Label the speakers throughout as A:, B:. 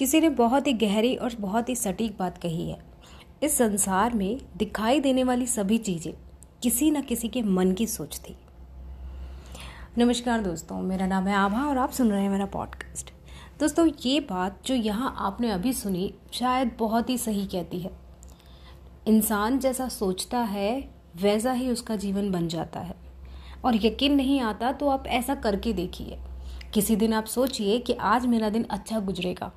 A: किसी ने बहुत ही गहरी और बहुत ही सटीक बात कही है। इस संसार में दिखाई देने वाली सभी चीज़ें किसी न किसी के मन की सोच थी। नमस्कार दोस्तों, मेरा नाम है आभा और आप सुन रहे हैं मेरा पॉडकास्ट दोस्तों, ये बात जो यहाँ आपने अभी सुनी शायद बहुत ही सही कहती है। इंसान जैसा सोचता है, वैसा ही उसका जीवन बन जाता है। और यकीन नहीं आता तो आप ऐसा करके देखिए। किसी दिन आप सोचिए कि आज मेरा दिन अच्छा गुजरेगा।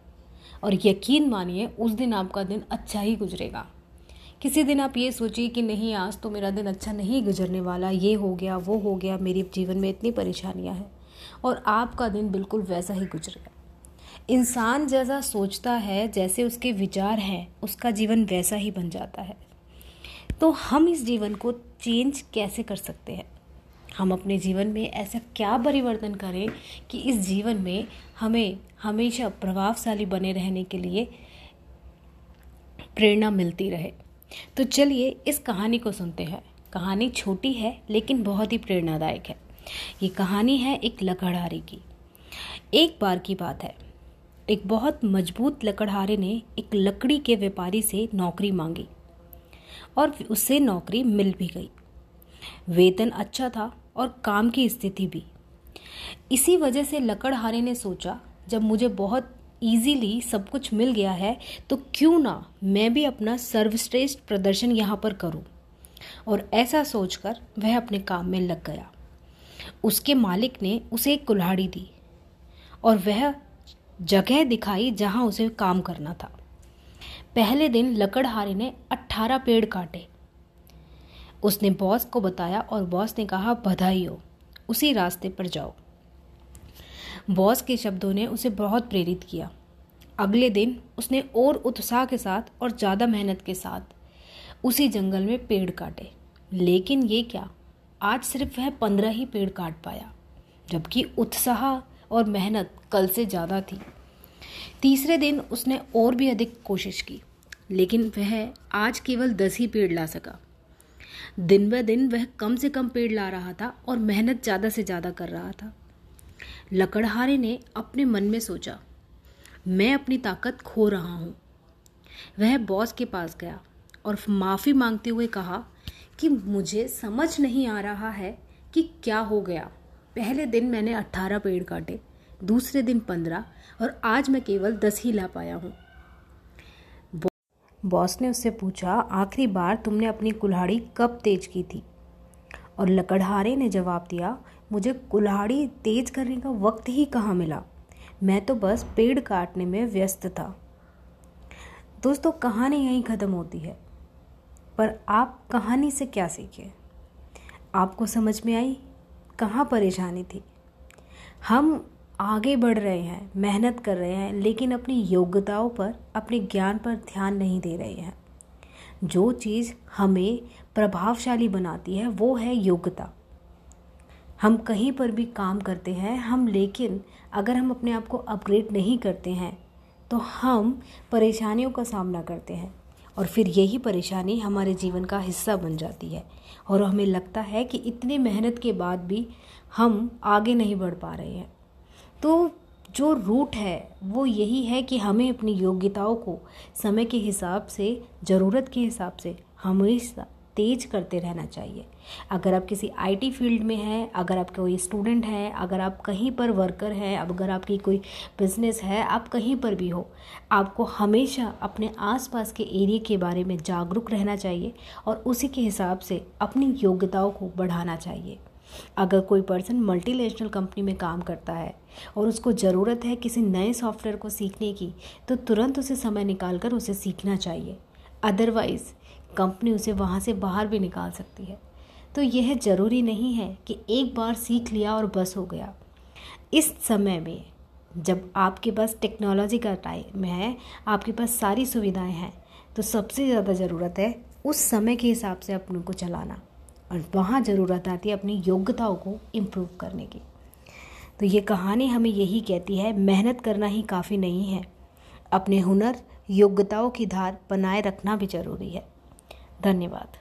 A: और यकीन मानिए, उस दिन आपका दिन अच्छा ही गुजरेगा। किसी दिन आप ये सोचिए कि नहीं, आज तो मेरा दिन अच्छा नहीं गुजरने वाला, ये हो गया, वो हो गया, मेरे जीवन में इतनी परेशानियाँ हैं। और आपका दिन बिल्कुल वैसा ही गुजरेगा इंसान जैसा सोचता है, जैसे उसके विचार हैं, उसका जीवन वैसा ही बन जाता है। तो हम इस जीवन को चेंज कैसे कर सकते हैं? हम अपने जीवन में ऐसा क्या परिवर्तन करें कि इस जीवन में हमें हमेशा प्रभावशाली बने रहने के लिए प्रेरणा मिलती रहे। तो चलिए इस कहानी को सुनते हैं। कहानी छोटी है, लेकिन बहुत ही प्रेरणादायक है। ये कहानी है एक लकड़हारे की। एक बार की बात है। एक बहुत मज़बूत लकड़हारे ने एक लकड़ी के व्यापारी से नौकरी मांगी और उससे नौकरी मिल भी गई। वेतन अच्छा था और काम की स्थिति भी। इसी वजह से लकड़हारे ने सोचा, जब मुझे बहुत इजीली सब कुछ मिल गया है तो क्यों ना मैं भी अपना सर्वश्रेष्ठ प्रदर्शन यहाँ पर करूँ। और ऐसा सोचकर वह अपने काम में लग गया। उसके मालिक ने उसे एक कुल्हाड़ी दी और वह जगह दिखाई जहाँ उसे काम करना था। पहले दिन लकड़हारे ने अट्ठारह पेड़ काटे उसने बॉस को बताया और बॉस ने कहा बधाई हो उसी रास्ते पर जाओ। बॉस के शब्दों ने उसे बहुत प्रेरित किया। अगले दिन उसने और उत्साह के साथ और ज़्यादा मेहनत के साथ उसी जंगल में पेड़ काटे। लेकिन ये क्या? आज सिर्फ़ वह पंद्रह ही पेड़ काट पाया, जबकि उत्साह और मेहनत कल से ज़्यादा थी। तीसरे दिन उसने और भी अधिक कोशिश की, लेकिन वह आज केवल दस ही पेड़ ला सका। दिन ब दिन वह कम से कम पेड़ ला रहा था और मेहनत ज़्यादा से ज़्यादा कर रहा था। लकड़हारे ने अपने मन में सोचा, मैं अपनी ताकत खो रहा हूँ। वह बॉस के पास गया और माफ़ी मांगते हुए कहा कि मुझे समझ नहीं आ रहा है कि क्या हो गया। पहले दिन मैंने अट्ठारह पेड़ काटे, दूसरे दिन पंद्रह और आज मैं केवल दस ही ला पाया हूँ। बॉस ने उससे पूछा, आखिरी बार तुमने अपनी कुल्हाड़ी कब तेज की थी? और लकड़हारे ने जवाब दिया, मुझे कुल्हाड़ी तेज करने का वक्त ही कहाँ मिला? मैं तो बस पेड़ काटने में व्यस्त था। दोस्तों, कहानी यहीं ख़त्म होती है। पर आप कहानी से क्या सीखे? आपको समझ में आई? कहाँ परेशानी थी? हम आगे बढ़ रहे हैं, मेहनत कर रहे हैं, लेकिन अपनी योग्यताओं पर, अपने ज्ञान पर ध्यान नहीं दे रहे हैं। जो चीज़ हमें प्रभावशाली बनाती है, वो है योग्यता। हम कहीं पर भी काम करते हैं, हम लेकिन अगर हम अपने आप को अपग्रेड नहीं करते हैं तो हम परेशानियों का सामना करते हैं और फिर यही परेशानी हमारे जीवन का हिस्सा बन जाती है और हमें लगता है कि इतनी मेहनत के बाद भी हम आगे नहीं बढ़ पा रहे हैं। तो जो रूट है, वो यही है कि हमें अपनी योग्यताओं को समय के हिसाब से, ज़रूरत के हिसाब से हमेशा तेज करते रहना चाहिए। अगर आप किसी आईटी फ़ील्ड में हैं, अगर आप कोई स्टूडेंट हैं, अगर आप कहीं पर वर्कर हैं, अगर आपकी कोई बिज़नेस है, आप कहीं पर भी हो, आपको हमेशा अपने आसपास के एरिया के बारे में जागरूक रहना चाहिए और उसी के हिसाब से अपनी योग्यताओं को बढ़ाना चाहिए। अगर कोई पर्सन मल्टीनेशनल कंपनी में काम करता है और उसको ज़रूरत है किसी नए सॉफ्टवेयर को सीखने की तो तुरंत उसे समय निकाल कर उसे सीखना चाहिए। अदरवाइज़ कंपनी उसे वहाँ से बाहर भी निकाल सकती है। तो यह ज़रूरी नहीं है कि एक बार सीख लिया और बस हो गया। इस समय में, जब आपके पास टेक्नोलॉजी का टाइम है, आपके पास सारी सुविधाएँ हैं तो सबसे ज़्यादा ज़रूरत है उस समय के हिसाब से अपनों को चलाना। और वहाँ ज़रूरत आती है अपनी योग्यताओं को इम्प्रूव करने की। तो ये कहानी हमें यही कहती है, मेहनत करना ही काफ़ी नहीं है। अपने हुनर, योग्यताओं की धार बनाए रखना भी ज़रूरी है। धन्यवाद।